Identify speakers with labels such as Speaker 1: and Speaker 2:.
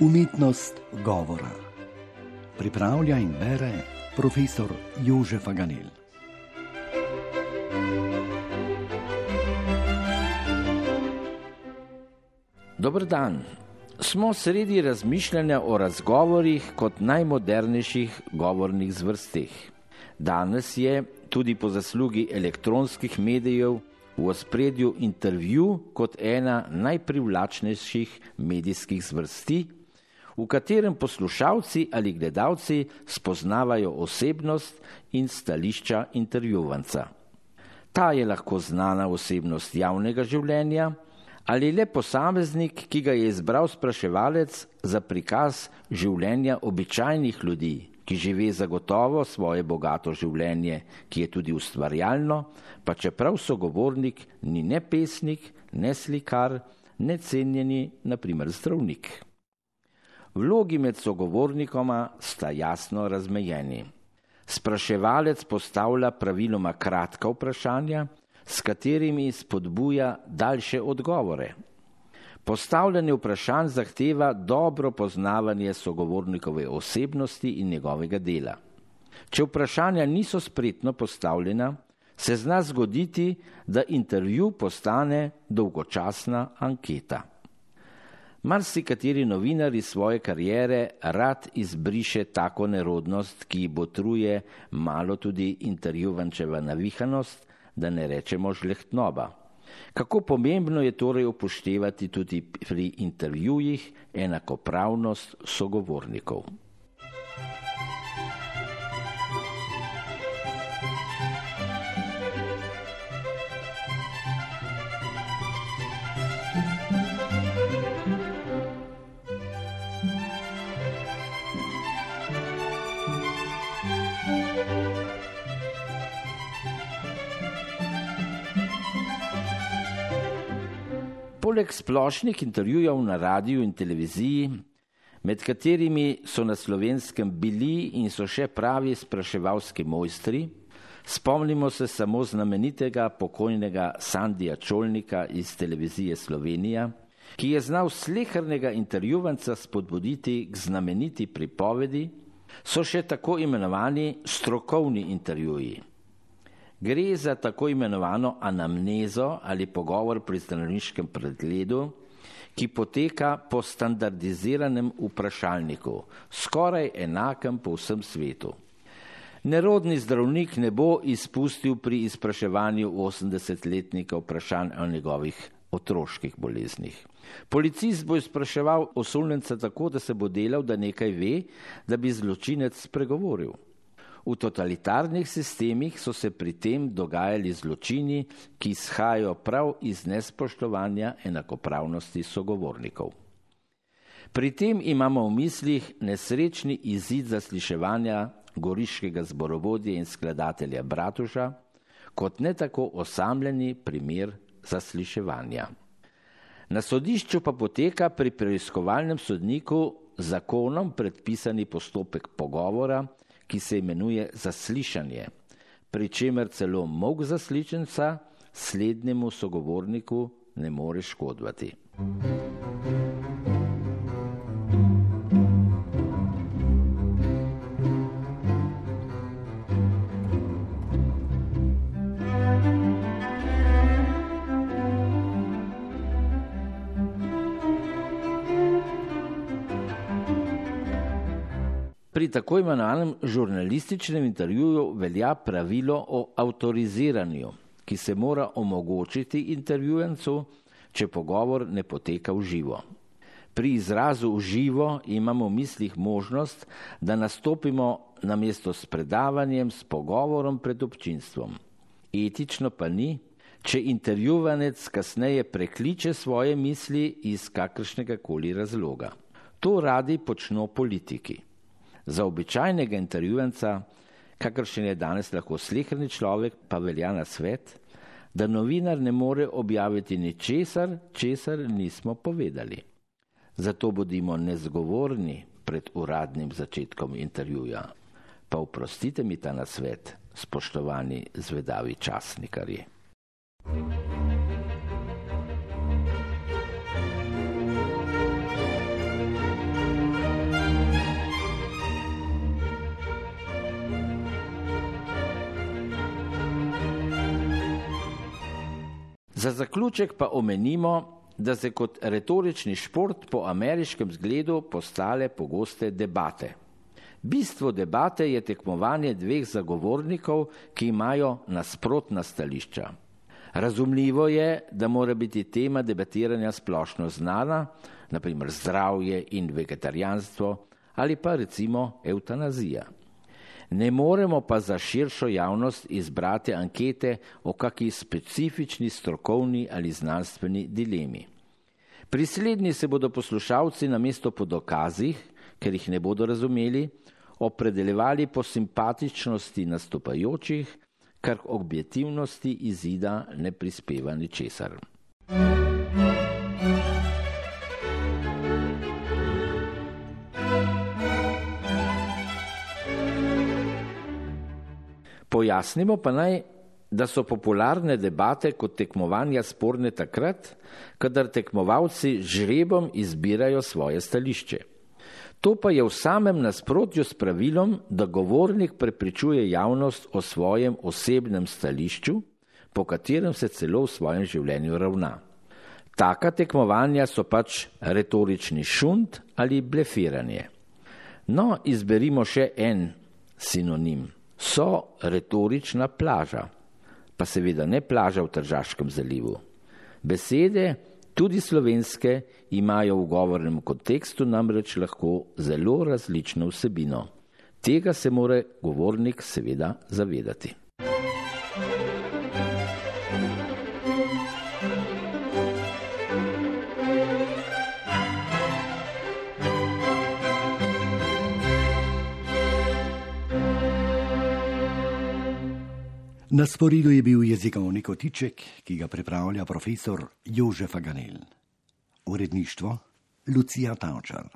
Speaker 1: Umetnost govora. Pripravlja in bere profesor Jožef Aganel.
Speaker 2: Dobr dan. Smo sredi razmišljanja o razgovorih kot najmodernejših govornih zvrsteh. Danes je, tudi po zaslugi elektronskih medijev, v ospredju intervju kot ena najprivlačnejših medijskih zvrsti, v katerem poslušalci ali gledalci spoznavajo osebnost in stališča intervjuvanca. Ta je lahko znana osebnost javnega življenja ali le posameznik, ki ga je izbral spraševalec za prikaz življenja običajnih ljudi, ki živi zagotovo svoje bogato življenje, ki je tudi ustvarjalno, pa čeprav sogovornik ni ne pesnik, ne slikar, ne cenjeni, naprimer zdravnik. Vlogi med sogovornikoma sta jasno razmejeni. Spraševalec postavlja praviloma kratka vprašanja, s katerimi spodbuja daljše odgovore. Postavljanje vprašanj zahteva dobro poznavanje sogovornikove osebnosti in njegovega dela. Če vprašanja niso spretno postavljena, se zna zgoditi, da intervju postane dolgočasna anketa. Marsikateri novinar iz svoje kariere rad izbriše tako nerodnost, ki botruje malo tudi intervjuvančeva navihanost, da ne rečemo žlehtnoba. Kako pomembno je torej upoštevati tudi pri intervjujih enakopravnost sogovornikov? Poleg splošnih intervjujev na radiju in televiziji, med katerimi so na slovenskem bili in so še pravi spraševalski mojstri, spomnimo se samo znamenitega pokojnega Sandija Čolnika iz televizije Slovenija, ki je znal slehrnega intervjuvanca spodbuditi k znameniti pripovedi, so še tako imenovani strokovni intervjuji. Gre za tako imenovano anamnezo ali pogovor pri zdravniškem pregledu, ki poteka po standardiziranem vprašalniku, skoraj enakem po vsem svetu. Nerodni zdravnik ne bo izpustil pri izpraševanju 80-letnika vprašanj o njegovih otroških boleznih. Policist bo izpraševal osumljenca tako, da se bo delal, da nekaj ve, da bi zločinec spregovoril. V totalitarnih sistemih so se pri tem dogajali zločini, ki izhajajo prav iz nespoštovanja enakopravnosti sogovornikov. Pri tem imamo v mislih nesrečni izid zasliševanja goriškega zborovodja in skladatelja Bratuša, kot ne tako osamljeni primer zasliševanja. Na sodišču pa poteka pri preiskovalnem sodniku zakonom predpisani postopek pogovora, ki se imenuje zaslišanje, pri čemer celo mok zaslišenca slednjemu sogovorniku ne more škodovati. Pri tako imenovanem žurnalističnem intervjuju velja pravilo o avtoriziranju, ki se mora omogočiti intervjujencu, če pogovor ne poteka v živo. Pri izrazu v živo imamo v mislih možnost, da nastopimo na mesto s predavanjem, s pogovorom pred občinstvom. Etično pa ni, če intervjuvanec kasneje prekliče svoje misli iz kakršnega koli razloga. To radi počno politiki. Za običajnega intervjuvenca, kakršen je danes lahko slehrni človek, pa velja na svet, da novinar ne more objaviti ničesar, česar nismo povedali. Zato bodimo nezgovorni pred uradnim začetkom intervjuja. Pa oprostite mi ta nasvet, spoštovani zvedavi časnikari. thank you Za zaključek pa omenimo, da se kot retorični šport po ameriškem zgledu postale pogoste debate. Bistvo debate je tekmovanje dveh zagovornikov, ki imajo nasprotna stališča. Razumljivo je, da mora biti tema debatiranja splošno znana, naprimer zdravje in vegetarijanstvo ali pa recimo eutanazija. Ne moremo pa za širšo javnost izbrati ankete o kakšni specifični strokovni ali znanstveni dilemi. Pri slednji se bodo poslušalci na mesto po dokazih, ker jih ne bodo razumeli, opredeljevali po simpatičnosti nastopajočih, kar k objektivnosti izida ne prispeva ničesar. Pojasnimo pa naj, da so popularne debate kot tekmovanja sporne takrat, kadar tekmovalci žrebom izbirajo svoje stališče. To pa je v samem nasprotju s pravilom, da govornik prepričuje javnost o svojem osebnem stališču, po katerem se celo v svojem življenju ravna. Taka tekmovanja so pač retorični šunt ali blefiranje. No, izberimo še en sinonim. So retorična plaža, pa seveda ne plaža v Tržaškem zalivu. Besede, tudi slovenske, imajo v govornem kontekstu namreč lahko zelo različno vsebino. Tega se mora govornik seveda zavedati.
Speaker 1: Na sporidu je bil jezikovni kotiček, ki ga pripravlja profesor Jožef Aganel. Uredništvo Lucija Tavčar.